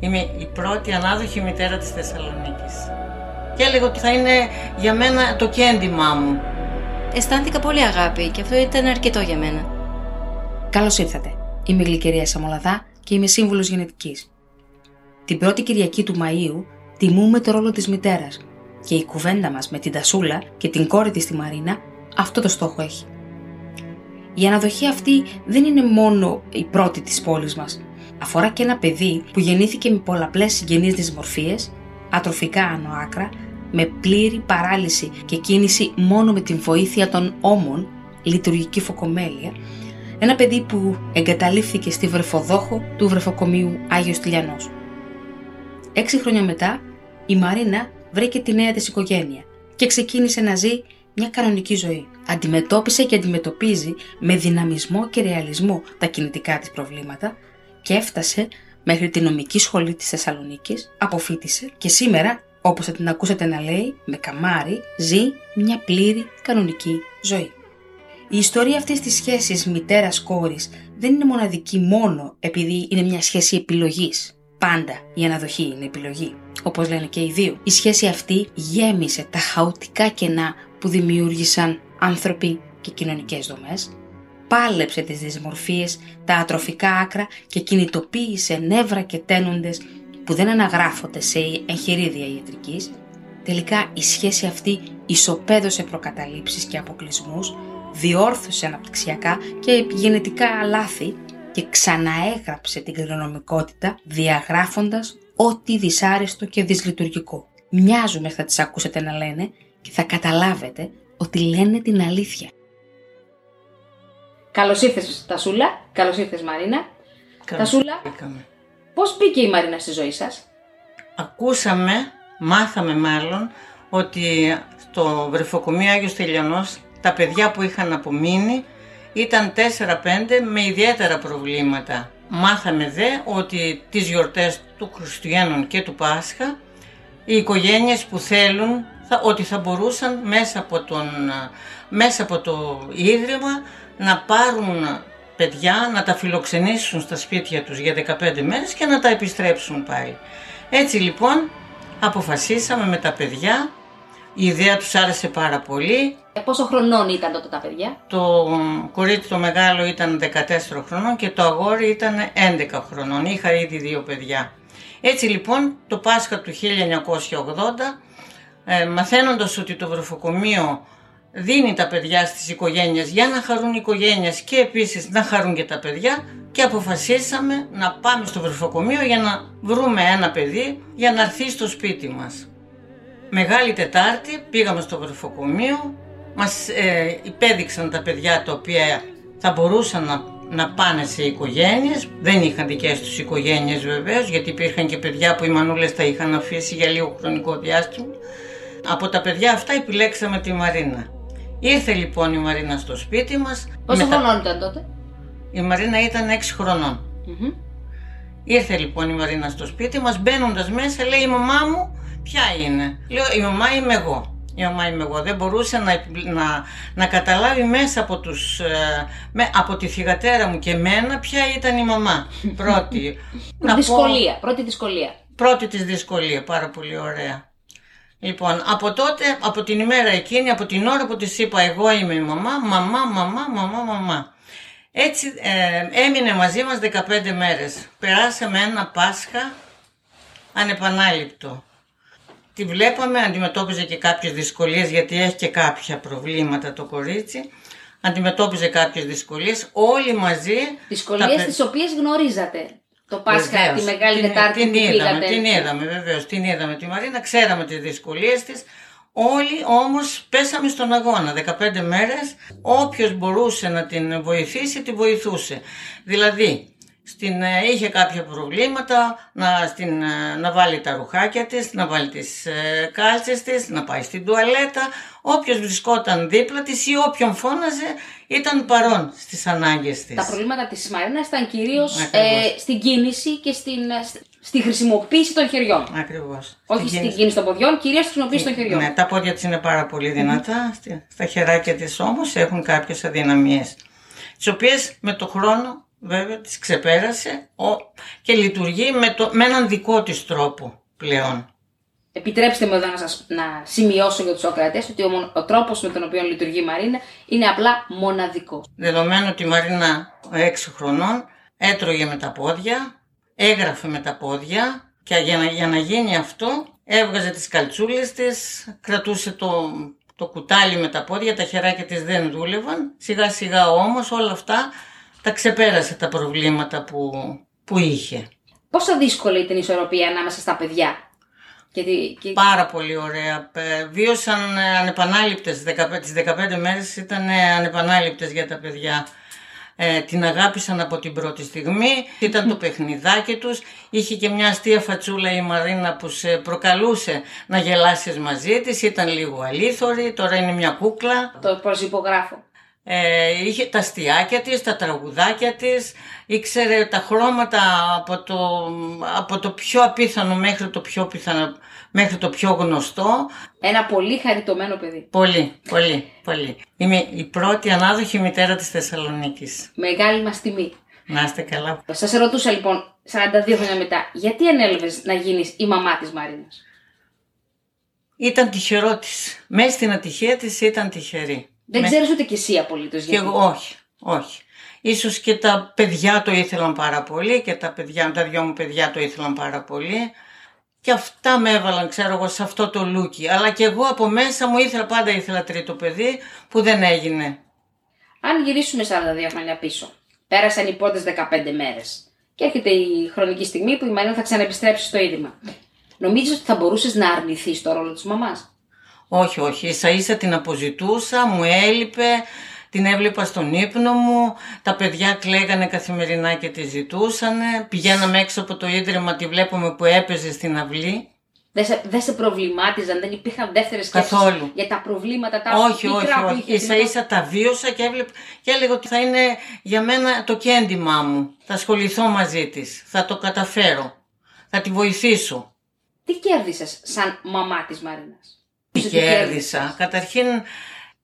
Είμαι η πρώτη ανάδοχη μητέρα της Θεσσαλονίκης. Και έλεγα ότι θα είναι για μένα το κέντημά μου. Αισθάνθηκα πολύ αγάπη και αυτό ήταν αρκετό για μένα. Καλώς ήρθατε. Είμαι η Γλυκερία Σαμολαδά και είμαι σύμβουλος γενετικής. Την πρώτη Κυριακή του Μαΐου τιμούμε το ρόλο της μητέρας και η κουβέντα μας με την Τασούλα και την κόρη της τη Μαρίνα αυτό το στόχο έχει. Η αναδοχή αυτή δεν είναι μόνο η πρώτη της πόλης μας. Αφορά και ένα παιδί που γεννήθηκε με πολλαπλές συγγενείς δυσμορφίες, ατροφικά ανοάκρα, με πλήρη παράλυση και κίνηση μόνο με την βοήθεια των ώμων, λειτουργική φωκομέλεια, ένα παιδί που εγκαταλείφθηκε στη βρεφοδόχο του βρεφοκομείου Άγιος Τηλιανός. Έξι χρόνια μετά, η Μαρίνα βρήκε τη νέα της οικογένεια και ξεκίνησε να ζει μια κανονική ζωή. Αντιμετώπισε και αντιμετωπίζει με δυναμισμό και ρεαλισμό τα κινητικά της προβλήματα και έφτασε μέχρι τη νομική σχολή της Θεσσαλονίκης, αποφύτησε και σήμερα, όπως θα την ακούσετε να λέει, με καμάρι, ζει μια πλήρη κανονική ζωή. Η ιστορία αυτής της σχέσης μητέρας-κόρης δεν είναι μοναδική μόνο επειδή είναι μια σχέση επιλογής. Πάντα η αναδοχή είναι επιλογή, όπως λένε και οι δύο. Η σχέση αυτή γέμισε τα χαοτικά κενά που δημιούργησαν άνθρωποι και κοινωνικές δομές, πάλεψε τις δυσμορφίες, τα ατροφικά άκρα και κινητοποίησε νεύρα και τένοντες που δεν αναγράφονται σε εγχειρίδια ιατρικής, τελικά η σχέση αυτή ισοπαίδωσε προκαταλήψεις και αποκλεισμούς, διόρθωσε αναπτυξιακά και γενετικά λάθη και ξαναέγραψε την κληρονομικότητα διαγράφοντας ό,τι δυσάρεστο και δυσλειτουργικό. Μοιάζουμε θα τις ακούσετε να λένε και θα καταλάβετε ότι λένε την αλήθεια. Καλώς ήρθες, Τασούλα. Καλώς ήρθες, Μαρίνα. Καλώς Τασούλα, βρήκαμε. πώς μπήκε η Μαρίνα στη ζωή σας, Ακούσαμε, μάθαμε μάλλον, ότι στο βρεφοκομείο Άγιος Τελειανός τα παιδιά που είχαν απομείνει ήταν 4-5 με ιδιαίτερα προβλήματα. Μάθαμε δε ότι τις γιορτές του Χριστουγέννων και του Πάσχα οι οικογένειες που θέλουν θα, ότι θα μπορούσαν μέσα από, τον, μέσα από το Ίδρυμα να πάρουν παιδιά, να τα φιλοξενήσουν στα σπίτια τους για 15 μέρες και να τα επιστρέψουν πάλι. Έτσι λοιπόν αποφασίσαμε με τα παιδιά, η ιδέα τους άρεσε πάρα πολύ, Ε, Πόσο χρονών ήταν τότε τα παιδιά, το κορίτσι το μεγάλο ήταν 14 χρονών και το αγόρι ήταν 11 χρονών. Είχα ήδη δύο παιδιά. Έτσι λοιπόν το Πάσχα του 1980 ε, μαθαίνοντας ότι το βρεφοκομείο δίνει τα παιδιά στις οικογένειες για να χαρούν οι οικογένειες και επίσης να χαρούν και τα παιδιά και αποφασίσαμε να πάμε στο βρεφοκομείο για να βρούμε ένα παιδί για να έρθει στο σπίτι μας. Μεγάλη Τετάρτη πήγαμε στο βρεφοκομείο, μας ε, υπέδειξαν τα παιδιά τα οποία θα μπορούσαν να, να πάνε σε οικογένειες. Δεν είχαν δικές τους οικογένειες βεβαίως, γιατί υπήρχαν και παιδιά που οι μανούλες τα είχαν αφήσει για λίγο χρονικό διάστημα. Από τα παιδιά αυτά επιλέξαμε τη Μαρίνα. Ήρθε λοιπόν η Μαρίνα στο σπίτι μας. Πόσο Μετα- χρονών ήταν τότε, Η Μαρίνα ήταν 6 χρονών. Μμμ. Ήρθε λοιπόν η Μαρίνα στο σπίτι μας, μπαίνοντας μέσα, λέει η μαμά μου ποια είναι; Λέω η μαμά είμαι εγώ. Η μαμά είμαι εγώ. Δεν μπορούσε να, επι- να, να καταλάβει μέσα από, τους, ε, με, από τη θυγατέρα μου και εμένα ποια ήταν η μαμά. Πρώτη. Να πω- δυσκολία, πρώτη δυσκολία. πρώτη της δυσκολία, πάρα πολύ ωραία. Λοιπόν, από τότε, από την ημέρα εκείνη, από την ώρα που της είπα εγώ είμαι η μαμά, μαμά, μαμά, μαμά, μαμά. Έτσι ε, έμεινε μαζί μας 15 μέρες. Περάσαμε ένα Πάσχα ανεπανάληπτο. Τη βλέπαμε, αντιμετώπιζε και κάποιες δυσκολίες γιατί έχει και κάποια προβλήματα το κορίτσι. Αντιμετώπιζε κάποιες δυσκολίες, όλοι μαζί. Δυσκολίες τα παι- τις οποίες γνωρίζατε. Το Πάσχα, Βεβαίως. τη Μεγάλη την, Τετάρτη την που είδαμε, πήγατε. Την είδαμε βεβαίως, την είδαμε τη Μαρίνα, ξέραμε τις δυσκολίες της. Όλοι όμως πέσαμε στον αγώνα 15 μέρες, όποιος μπορούσε να την βοηθήσει, την βοηθούσε. Δηλαδή, στην, ε, είχε κάποια προβλήματα να, στην, ε, να βάλει τα ρουχάκια της, να βάλει τις ε, κάλτσες της, να πάει στην τουαλέτα. Όποιος βρισκόταν δίπλα της ή όποιον φώναζε ήταν παρόν στις ανάγκες της. Τα προβλήματα της Μαρίνας ήταν κυρίως Ακριβώς. ε, στην κίνηση και στην, ε, στη- στη χρησιμοποίηση των χεριών. Ακριβώς. Όχι Στην στην κίνηση. κίνηση των ποδιών, κυρίως στη χρησιμοποίηση των χεριών. Ναι, τα πόδια της είναι πάρα πολύ δυνατά. Στη- Στα χεράκια της όμως έχουν κάποιες αδυναμίες. Τις οποίες με το χρόνο βέβαια τις ξεπέρασε ο- και λειτουργεί με, το, με έναν δικό της τρόπο πλέον. Επιτρέψτε μου εδώ να σας να σημειώσω για τους ακροατές ότι ο, μο- ο τρόπος με τον οποίο λειτουργεί η Μαρίνα είναι απλά μοναδικός. Δεδομένου ότι η Μαρίνα 6 χρονών έτρωγε με τα πόδια, έγραφε με τα πόδια και για να, για να γίνει αυτό έβγαζε τις καλτσούλες της, κρατούσε το, το κουτάλι με τα πόδια, τα χεράκια της δεν δούλευαν. Σιγά σιγά όμως όλα αυτά τα ξεπέρασε τα προβλήματα που, που είχε. Πόσο δύσκολη ήταν η ισορροπία ανάμεσα στα παιδιά; Γιατί, και... Πάρα πολύ ωραία. Ε, Βίωσαν ε, ανεπανάληπτες, 15 τις 15 μέρες ήταν ε, ανεπανάληπτες για τα παιδιά. Ε, την αγάπησαν από την πρώτη στιγμή, ήταν το παιχνιδάκι τους, είχε και μια αστεία φατσούλα η Μαρίνα που σε προκαλούσε να γελάσεις μαζί της, ήταν λίγο αλήθωρη, τώρα είναι μια κούκλα. Το προσυπογράφω. Ε, είχε τα αστιάκια της, τα τραγουδάκια της, ήξερε τα χρώματα από το, από το πιο απίθανο μέχρι το πιο, πιθανο, μέχρι το πιο γνωστό. Ένα πολύ χαριτωμένο παιδί. Πολύ, πολύ, πολύ. Είμαι η πρώτη ανάδοχη μητέρα της Θεσσαλονίκης. Μεγάλη μας τιμή. Να είστε καλά. Σας ρωτούσα λοιπόν 42 χρόνια μετά, γιατί ανέλαβες να γίνεις η μαμά της Μαρίνας; Ήταν τυχερό της. Μέσα στην ατυχία της ήταν τυχερή. Δεν Με- ξέρεις ούτε κι εσύ απολύτως Και γιατί. εγώ όχι, όχι. Ίσως και τα παιδιά το ήθελαν πάρα πολύ και τα, παιδιά, τα δυο μου παιδιά το ήθελαν πάρα πολύ. Και αυτά με έβαλαν, ξέρω εγώ, σε αυτό το λούκι. Αλλά και εγώ από μέσα μου ήθελα, πάντα ήθελα τρίτο παιδί που δεν έγινε. Αν γυρίσουμε 42 χρόνια πίσω, πέρασαν οι πρώτες 15 μέρες και έρχεται η χρονική στιγμή που η Μαρίνα θα ξαναεπιστρέψει στο ίδρυμα. Νομίζεις ότι θα μπορούσες να αρνηθείς το ρόλο της μαμάς; Όχι, όχι, ίσα ίσα την αποζητούσα, μου έλειπε, την έβλεπα στον ύπνο μου, τα παιδιά κλαίγανε καθημερινά και τη ζητούσανε, πηγαίναμε έξω από το ίδρυμα, τη βλέπουμε που έπαιζε στην αυλή. Δεν σε, δεν σε προβλημάτιζαν, δεν υπήρχαν δεύτερες σκέψεις Καθόλου. για τα προβλήματα τα όχι, μικρά όχι, που όχι. είχες Ίσα με το- ίσα τα βίωσα και, έβλεπα, και έλεγα ότι θα είναι για μένα το κέντημά μου. Θα ασχοληθώ μαζί της, θα το καταφέρω, θα τη βοηθήσω. Τι κέρδισες σαν μαμά της Μαρίνας; Τι Τι κέρδισα. Καταρχήν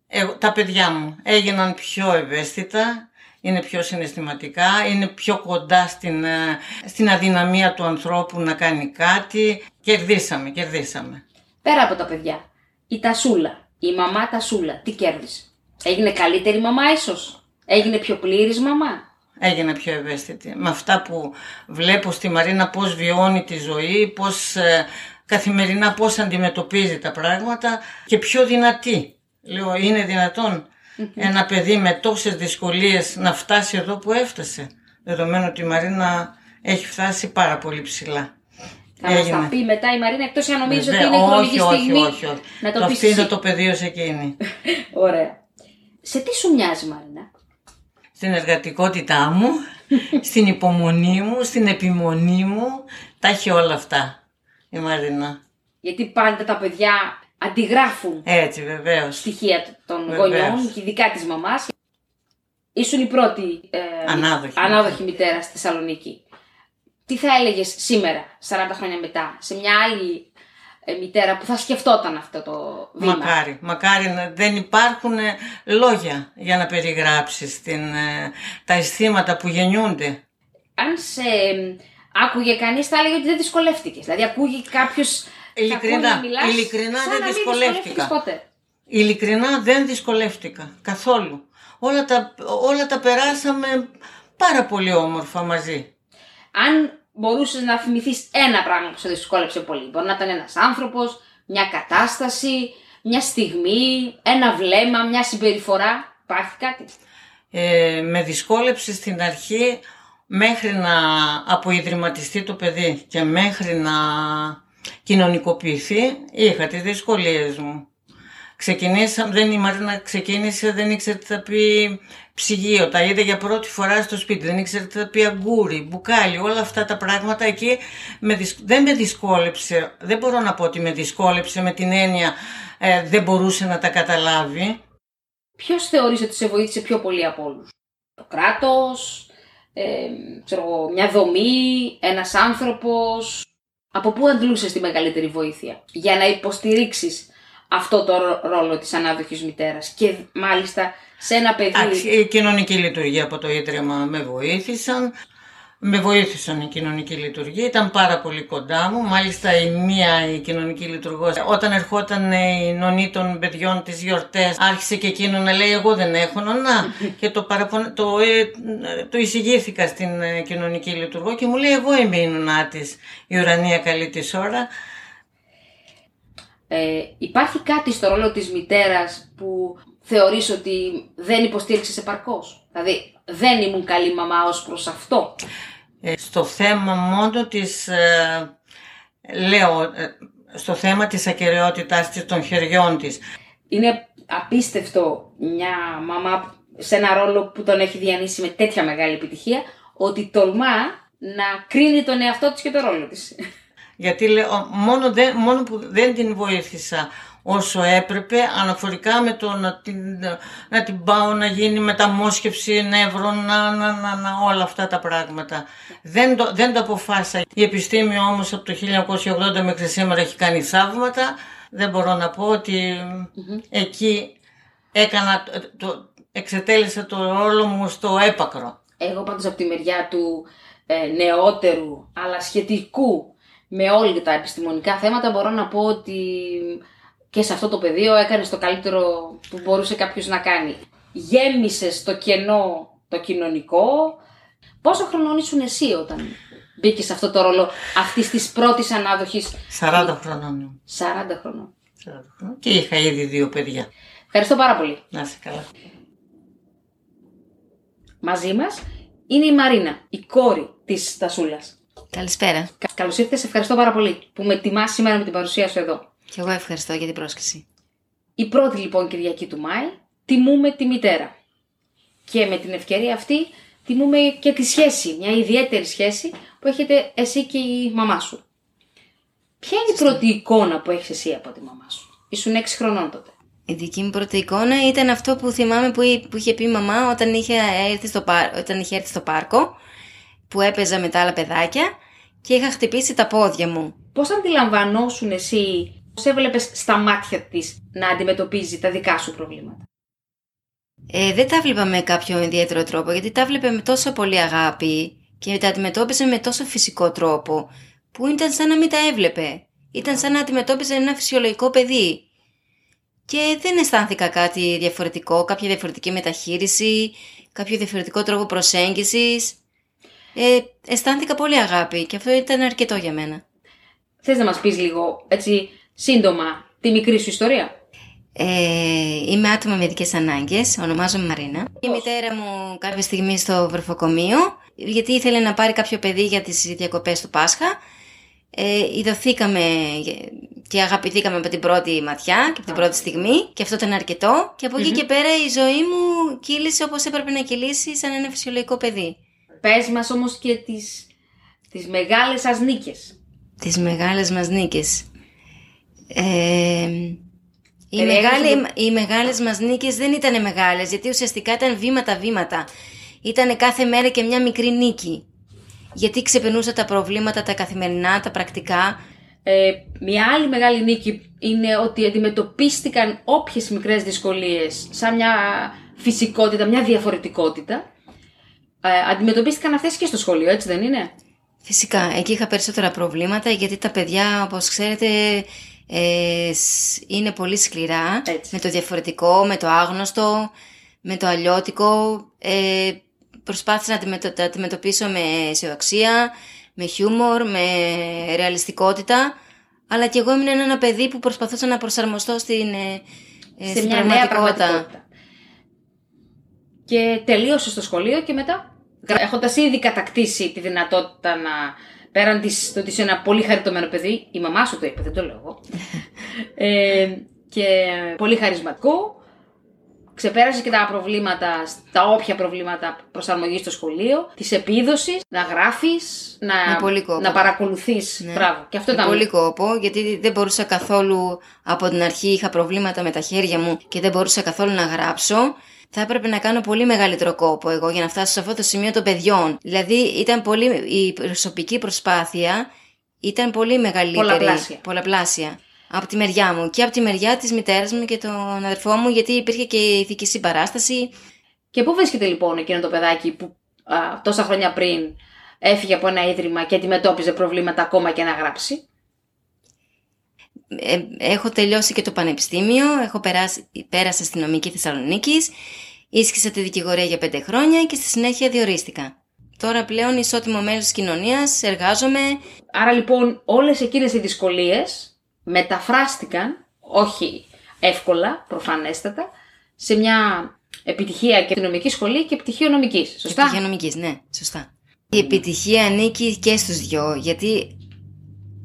εγώ- τα παιδιά μου έγιναν πιο ευαίσθητα, είναι πιο συναισθηματικά, είναι πιο κοντά στην, ε, στην αδυναμία του ανθρώπου να κάνει κάτι. Κερδίσαμε, κερδίσαμε. Πέρα από τα παιδιά, η Τασούλα, η μαμά Τασούλα, τι κέρδισε; Έγινε καλύτερη μαμά ίσως; Έγινε πιο πλήρης μαμά; Έγινε πιο ευαίσθητη. Με αυτά που βλέπω στη Μαρίνα πώς βιώνει τη ζωή, πώς ε, καθημερινά πώς αντιμετωπίζει τα πράγματα και πιο δυνατή. Λέω, είναι δυνατόν ένα παιδί με τόσες δυσκολίες να φτάσει εδώ που έφτασε. Δεδομένου ότι η Μαρίνα έχει φτάσει πάρα πολύ ψηλά. Θα μας τα πει μετά η Μαρίνα, εκτός αν νομίζεις ότι Βέβαια, είναι η χρονική όχι, στιγμή όχι, όχι, όχι. να το, το πεις αφήνω εσύ. το πεδίο σε εκείνη. Ωραία. Σε τι σου μοιάζει Μαρίνα; στην εργατικότητά μου, στην υπομονή μου, στην επιμονή μου. Τα έχει όλα αυτά η Μαρίνα. Γιατί πάντα τα παιδιά αντιγράφουν Έτσι βεβαίως. στοιχεία των Βεβαίως. γονιών και ειδικά της μαμάς. Ήσουν η πρώτη ε, Ανάδοχη. ανάδοχη μητέρα στη Θεσσαλονίκη. Τι θα έλεγες σήμερα, 40 χρόνια μετά, σε μια άλλη ε, μητέρα που θα σκεφτόταν αυτό το βήμα; Μακάρι, μακάρι να δεν υπάρχουν ε, λόγια για να περιγράψεις την, ε, τα αισθήματα που γεννιούνται. Αν σε ε, άκουγε κανείς θα έλεγε ότι δεν δυσκολεύτηκες. Δηλαδή ακούγει κάποιος... Ειλικρινά, ακούει να μιλάς ειλικρινά σαν δεν να μην δυσκολεύτηκα. δυσκολεύτηκες ποτέ. Ειλικρινά δεν δυσκολεύτηκα καθόλου. Όλα τα, όλα τα περάσαμε πάρα πολύ όμορφα μαζί. Αν μπορούσες να θυμηθείς ένα πράγμα που σε δυσκόλεψε πολύ, μπορεί να ήταν ένας άνθρωπος, μια κατάσταση, μια στιγμή, ένα βλέμμα, μια συμπεριφορά. Υπάρχει κάτι; Ε, με δυσκόλεψε στην αρχή μέχρι να αποϊδρυματιστεί το παιδί και μέχρι να κοινωνικοποιηθεί είχα τις δυσκολίες μου. Ξεκινήσα, δεν η Μαρίνα ξεκίνησε, δεν ήξερε τι θα πει ψυγείο, τα είδε για πρώτη φορά στο σπίτι, δεν ήξερε τι θα πει αγκούρι, μπουκάλι, όλα αυτά τα πράγματα εκεί με δυσκ- δεν με δυσκόλεψε, δεν μπορώ να πω ότι με δυσκόλεψε με την έννοια ε, δεν μπορούσε να τα καταλάβει. Ποιος θεωρείς ότι σε βοήθησε πιο πολύ από όλους, Το κράτος, ε, ξέρω εγώ, μια δομή, ένας άνθρωπος. Από πού αντλούσες τη μεγαλύτερη βοήθεια για να υποστηρίξεις αυτό το ρόλο της ανάδοχης μητέρας και μάλιστα σε ένα παιδί... Η κοινωνική λειτουργία από το Ίδρυμα με βοήθησαν. Με βοήθησαν η κοινωνική λειτουργία, ήταν πάρα πολύ κοντά μου. Μάλιστα η μία η κοινωνική λειτουργός, όταν ερχόταν η νονή των παιδιών τις γιορτές, άρχισε και εκείνο να λέει εγώ δεν έχω νονά. και το, παραπον... το, ε, το εισηγήθηκα στην ε, κοινωνική λειτουργό και μου λέει εγώ είμαι η νονά της, η ουρανία καλή της ώρα. Ε, υπάρχει κάτι στο ρόλο της μητέρας που θεωρείς ότι δεν υποστήριξες επαρκώς; Δηλαδή δεν ήμουν καλή μαμά ως προς αυτό; Ε, στο θέμα μόνο της, ε, λέω, ε, στο θέμα της ακαιρεότητάς της των χεριών της. Είναι απίστευτο μια μαμά σε ένα ρόλο που τον έχει διανύσει με τέτοια μεγάλη επιτυχία, ότι τολμά να κρίνει τον εαυτό της και τον ρόλο της. Γιατί λέω, μόνο, μόνο που δεν την βοήθησα όσο έπρεπε αναφορικά με το να την, να την πάω να γίνει μεταμόσχευση νεύρων, να, να, να, να, όλα αυτά τα πράγματα. Δεν το, δεν το αποφάσισα. Η επιστήμη όμως από το 1980 μέχρι σήμερα έχει κάνει θαύματα. Δεν μπορώ να πω ότι εκεί έκανα, το, εξετέλεσα το ρόλο μου στο έπακρο. Εγώ πάντως από τη μεριά του ε, νεότερου αλλά σχετικού με όλα τα επιστημονικά θέματα μπορώ να πω ότι και σε αυτό το πεδίο έκανε το καλύτερο που μπορούσε κάποιος να κάνει. Γέμισες το κενό το κοινωνικό. Πόσο χρονών ήσουν εσύ όταν μπήκες σε αυτό το ρόλο αυτής της πρώτης ανάδοχης; 40 χρονών. 40 χρονών. 40 χρονών. Και είχα ήδη δύο παιδιά. Ευχαριστώ πάρα πολύ. Να είσαι καλά. Μαζί μας είναι η Μαρίνα, η κόρη της Τασούλα. Καλησπέρα. Καλώς ήρθες, ευχαριστώ πάρα πολύ που με τιμάς σήμερα με την παρουσία σου εδώ. Και εγώ ευχαριστώ για την πρόσκληση. Η πρώτη λοιπόν Κυριακή του Μάη τιμούμε τη μητέρα. Και με την ευκαιρία αυτή τιμούμε και τη σχέση, μια ιδιαίτερη σχέση που έχετε εσύ και η μαμά σου. Ποια είναι η πρώτη εικόνα που έχεις εσύ από τη μαμά σου; Ήσουν 6 χρονών τότε. Η δική μου πρώτη εικόνα ήταν αυτό που θυμάμαι που, που είχε πει η μαμά όταν είχε, έρθει στο όταν είχε έρθει στο πάρκο που έπαιζα με τα άλλα παιδάκια και είχα χτυπήσει τα πόδια μου. Πώς αντιλαμβανόσουν εσύ Πώς έβλεπες στα μάτια της να αντιμετωπίζει τα δικά σου προβλήματα; Ε, δεν τα βλέπα με κάποιο ιδιαίτερο τρόπο γιατί τα βλέπε με τόσο πολύ αγάπη και τα αντιμετώπιζε με τόσο φυσικό τρόπο που ήταν σαν να μην τα έβλεπε. Ήταν σαν να αντιμετώπιζε ένα φυσιολογικό παιδί. Και δεν αισθάνθηκα κάτι διαφορετικό, κάποια διαφορετική μεταχείριση, κάποιο διαφορετικό τρόπο προσέγγισης. Ε, αισθάνθηκα πολύ αγάπη και αυτό ήταν αρκετό για μένα. Θες να μας πεις λίγο, έτσι, σύντομα τη μικρή σου ιστορία. Ε, είμαι άτομο με ειδικές ανάγκες. Ονομάζομαι Μαρίνα. Η μητέρα μου κάποια στιγμή στο βρεφοκομείο, γιατί ήθελε να πάρει κάποιο παιδί για τις διακοπές του Πάσχα. Ε, ειδωθήκαμε και αγαπηθήκαμε από την πρώτη ματιά και από την πρώτη στιγμή και αυτό ήταν αρκετό. Και από και πέρα η ζωή μου κύλησε όπως έπρεπε να κυλήσει σαν ένα φυσιολογικό παιδί. Πες μας όμως και τις, τις μεγάλες σας νίκες. Τις μεγάλες μας νίκες. Ε, οι, μεγάλοι, οι μεγάλες μας νίκες δεν ήταν μεγάλες γιατί ουσιαστικά ήταν βήματα-βήματα. Ήταν κάθε μέρα και μια μικρή νίκη. Γιατί ξεπερνούσα τα προβλήματα, τα καθημερινά, τα πρακτικά. Ε, μια άλλη μεγάλη νίκη είναι ότι αντιμετωπίστηκαν όποιες μικρές δυσκολίες σαν μια φυσικότητα, μια διαφορετικότητα. Ε, αντιμετωπίστηκαν αυτές και στο σχολείο, έτσι δεν είναι; Φυσικά, εκεί είχα περισσότερα προβλήματα γιατί τα παιδιά, όπως ξέρετε, ε, είναι πολύ σκληρά με το διαφορετικό, με το άγνωστο, με το αλλιώτικο. Ε, προσπάθησα να τα αντιμετωπίσω με αισιοδοξία, με χιούμορ, με ρεαλιστικότητα, αλλά και εγώ ήμουν ένα παιδί που προσπαθούσα να προσαρμοστώ στην, ε, ε στην μια νέα πραγματικότητα. Και τελείωσε στο σχολείο και μετά, έχοντας ήδη κατακτήσει τη δυνατότητα να πέραν της, το ότι είσαι ένα πολύ χαριτωμένο παιδί, η μαμά σου το είπε, δεν το λέω εγώ. ε, και πολύ χαρισματικό. Ξεπέρασε και τα προβλήματα, τα όποια προβλήματα προσαρμογή στο σχολείο, της επίδοσης, να γράφεις, να, να παρακολουθείς. Ναι. Μπράβο. Και αυτό ήταν. πολύ κόπο, γιατί δεν μπορούσα καθόλου από την αρχή, είχα προβλήματα με τα χέρια μου και δεν μπορούσα καθόλου να γράψω θα έπρεπε να κάνω πολύ μεγαλύτερο κόπο εγώ για να φτάσω σε αυτό το σημείο των παιδιών. Δηλαδή ήταν πολύ, η προσωπική προσπάθεια ήταν πολύ μεγαλύτερη. Πολλαπλάσια. Πολλαπλάσια. Από τη μεριά μου και από τη μεριά της μητέρας μου και τον αδερφό μου γιατί υπήρχε και ηθική συμπαράσταση. Και πού βρίσκεται λοιπόν εκείνο το παιδάκι που α, τόσα χρόνια πριν έφυγε από ένα ίδρυμα και αντιμετώπιζε προβλήματα ακόμα και να γράψει; Ε, έχω τελειώσει και το πανεπιστήμιο, έχω περάσει, πέρασα στη νομική Θεσσαλονίκη, ίσχυσα τη δικηγορία για πέντε χρόνια και στη συνέχεια διορίστηκα. Τώρα πλέον ισότιμο μέλος της κοινωνίας, εργάζομαι. Άρα λοιπόν όλες εκείνες οι δυσκολίες μεταφράστηκαν, όχι εύκολα, προφανέστατα, σε μια επιτυχία και νομική σχολή και επιτυχία νομικής, σωστά; Επιτυχία νομικής, ναι, σωστά. Η επιτυχία ανήκει και στους δυο, γιατί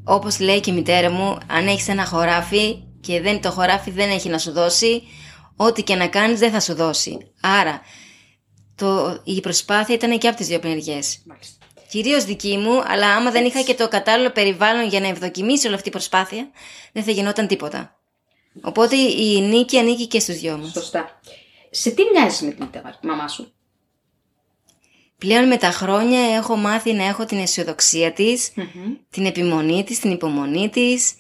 όπως λέει και η μητέρα μου, αν έχεις ένα χωράφι και δεν, το χωράφι δεν έχει να σου δώσει, ό,τι και να κάνεις δεν θα σου δώσει. Άρα, το, η προσπάθεια ήταν και από τις δύο πλευρές. Κυρίως δική μου, αλλά άμα δεν είχα και το κατάλληλο περιβάλλον για να ευδοκιμήσει όλη αυτή η προσπάθεια, δεν θα γινόταν τίποτα. Οπότε η νίκη ανήκει και στους δυο μας. Σωστά. Σε τι μοιάζεις με την μαμά σου; Πλέον με τα χρόνια έχω μάθει να έχω την αισιοδοξία της, την επιμονή της, την υπομονή της,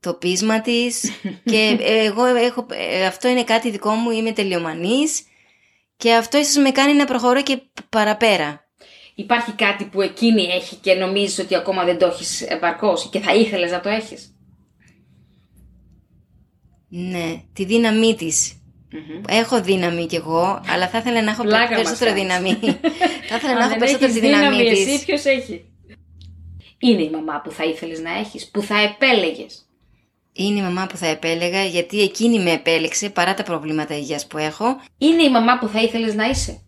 το πείσμα της και εγώ έχω, ε, αυτό είναι κάτι δικό μου, είμαι τελειομανής και αυτό ίσως με κάνει να προχωρώ και παραπέρα. Υπάρχει κάτι που εκείνη έχει και νομίζεις ότι ακόμα δεν το έχεις επαρκώς και θα ήθελες να το έχεις; Ναι, τη δύναμή της. Έχω δύναμη κι εγώ, αλλά θα ήθελα να έχω Πλάκα περισσότερη μας δύναμη. θα ήθελα να Αν έχω δεν περισσότερη έχεις δύναμη δύναμη της. εσύ ποιος έχει; Είναι η μαμά που θα ήθελες να έχεις, που θα επέλεγες. Είναι η μαμά που θα επέλεγα γιατί εκείνη με επέλεξε παρά τα προβλήματα υγείας που έχω. Είναι η μαμά που θα ήθελες να είσαι.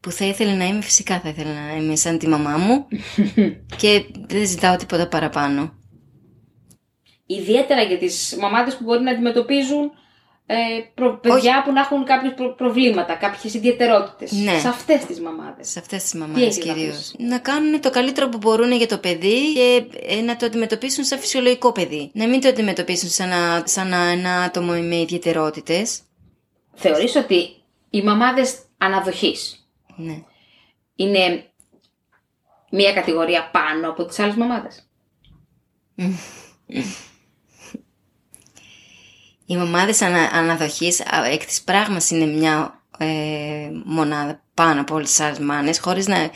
Που θα ήθελα να είμαι φυσικά θα ήθελα να είμαι σαν τη μαμά μου και δεν ζητάω τίποτα παραπάνω. Ιδιαίτερα για τις μαμάδες που μπορεί να αντιμετωπίζουν ε, προ- παιδιά που να έχουν κάποιες προ- προβλήματα, κάποιες ιδιαιτερότητες. Ναι. Σε αυτές τις μαμάδες. Σε αυτές τις Τι μαμάδες έχεις να κυρίως. πεις; Να κάνουν το καλύτερο που μπορούν για το παιδί και ε, να το αντιμετωπίσουν σαν φυσιολογικό παιδί. Να μην το αντιμετωπίσουν σαν, να- σαν να- ένα άτομο με ιδιαιτερότητες. Θεωρείς ότι οι μαμάδες αναδοχής Ναι. είναι μία κατηγορία πάνω από τις άλλες μαμάδες; Οι μαμάδες ανα, αναδοχής α, εκ της πράγμας είναι μια ε, μονάδα πάνω από όλες τις άλλες μάνες χωρίς να,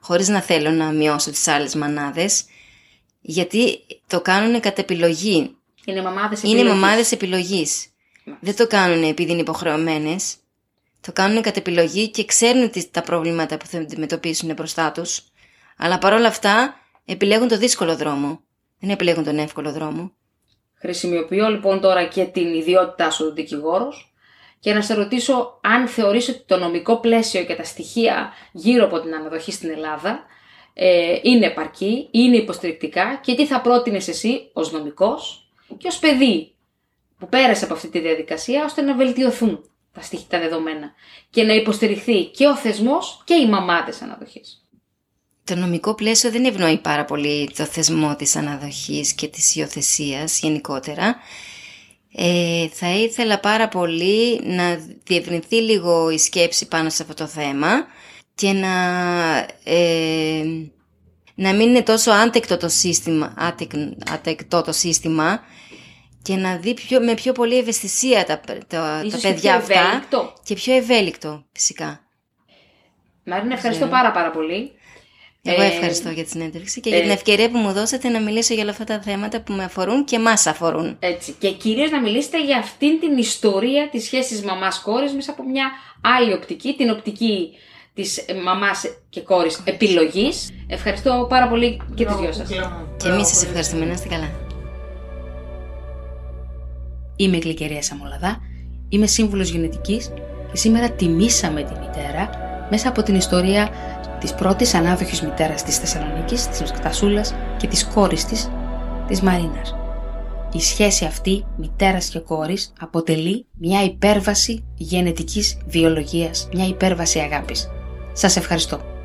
χωρίς να θέλω να μειώσω τις άλλες μανάδες γιατί το κάνουν κατ' επιλογή. Είναι μαμάδες Είναι επιλογής. μαμάδες επιλογής. Δεν το κάνουν επειδή είναι υποχρεωμένες. Το κάνουν κατ' επιλογή και ξέρουν τις, τα προβλήματα που θα αντιμετωπίσουν μπροστά τους. Αλλά παρόλα αυτά επιλέγουν το δύσκολο δρόμο. Δεν επιλέγουν τον εύκολο δρόμο. Χρησιμοποιώ λοιπόν τώρα και την ιδιότητά σου δικηγόρος και να σε ρωτήσω αν θεωρείς ότι το νομικό πλαίσιο και τα στοιχεία γύρω από την αναδοχή στην Ελλάδα ε, είναι επαρκή, είναι υποστηρικτικά και τι θα πρότεινες εσύ ως νομικός και ως παιδί που πέρασε από αυτή τη διαδικασία ώστε να βελτιωθούν τα στοιχεία, τα δεδομένα και να υποστηριχθεί και ο θεσμός και οι μαμάδες αναδοχής. Το νομικό πλαίσιο δεν ευνοεί πάρα πολύ το θεσμό της αναδοχής και της υιοθεσίας γενικότερα. Ε, θα ήθελα πάρα πολύ να διευρυνθεί λίγο η σκέψη πάνω σε αυτό το θέμα και να, ε, να μην είναι τόσο άντεκτο το σύστημα, άτεκ- άτεκτο το σύστημα και να δει πιο, με πιο πολύ ευαισθησία τα, τα, τα Ίσως και παιδιά πιο αυτά ευέλικτο. και πιο ευέλικτο φυσικά. Μαρίνα, ευχαριστώ πάρα πάρα πολύ. Εγώ Ε, ευχαριστώ για τη συνέντευξη και ε, για την ευκαιρία που μου δώσατε να μιλήσω για όλα αυτά τα θέματα που με αφορούν και μας αφορούν. Έτσι. Και κυρίως να μιλήσετε για αυτήν την ιστορία της σχέσης μαμάς-κόρης μέσα από μια άλλη οπτική, την οπτική της ε, μαμάς και κόρης επιλογής. Ευχαριστώ πάρα πολύ και τις δυο σας. Και εμείς σας ευχαριστούμε. Να είστε καλά. Είμαι η Γλυκερία Σαμολαδά, είμαι σύμβουλος γενετικής και σήμερα τιμήσαμε τη μητέρα μέσα από την ιστορία της πρώτης ανάδοχης μητέρας της Θεσσαλονίκης, της Τασούλας και της κόρης της, της Μαρίνας. Η σχέση αυτή μητέρας και κόρης αποτελεί μια υπέρβαση γενετικής βιολογίας, μια υπέρβαση αγάπης. Σας ευχαριστώ.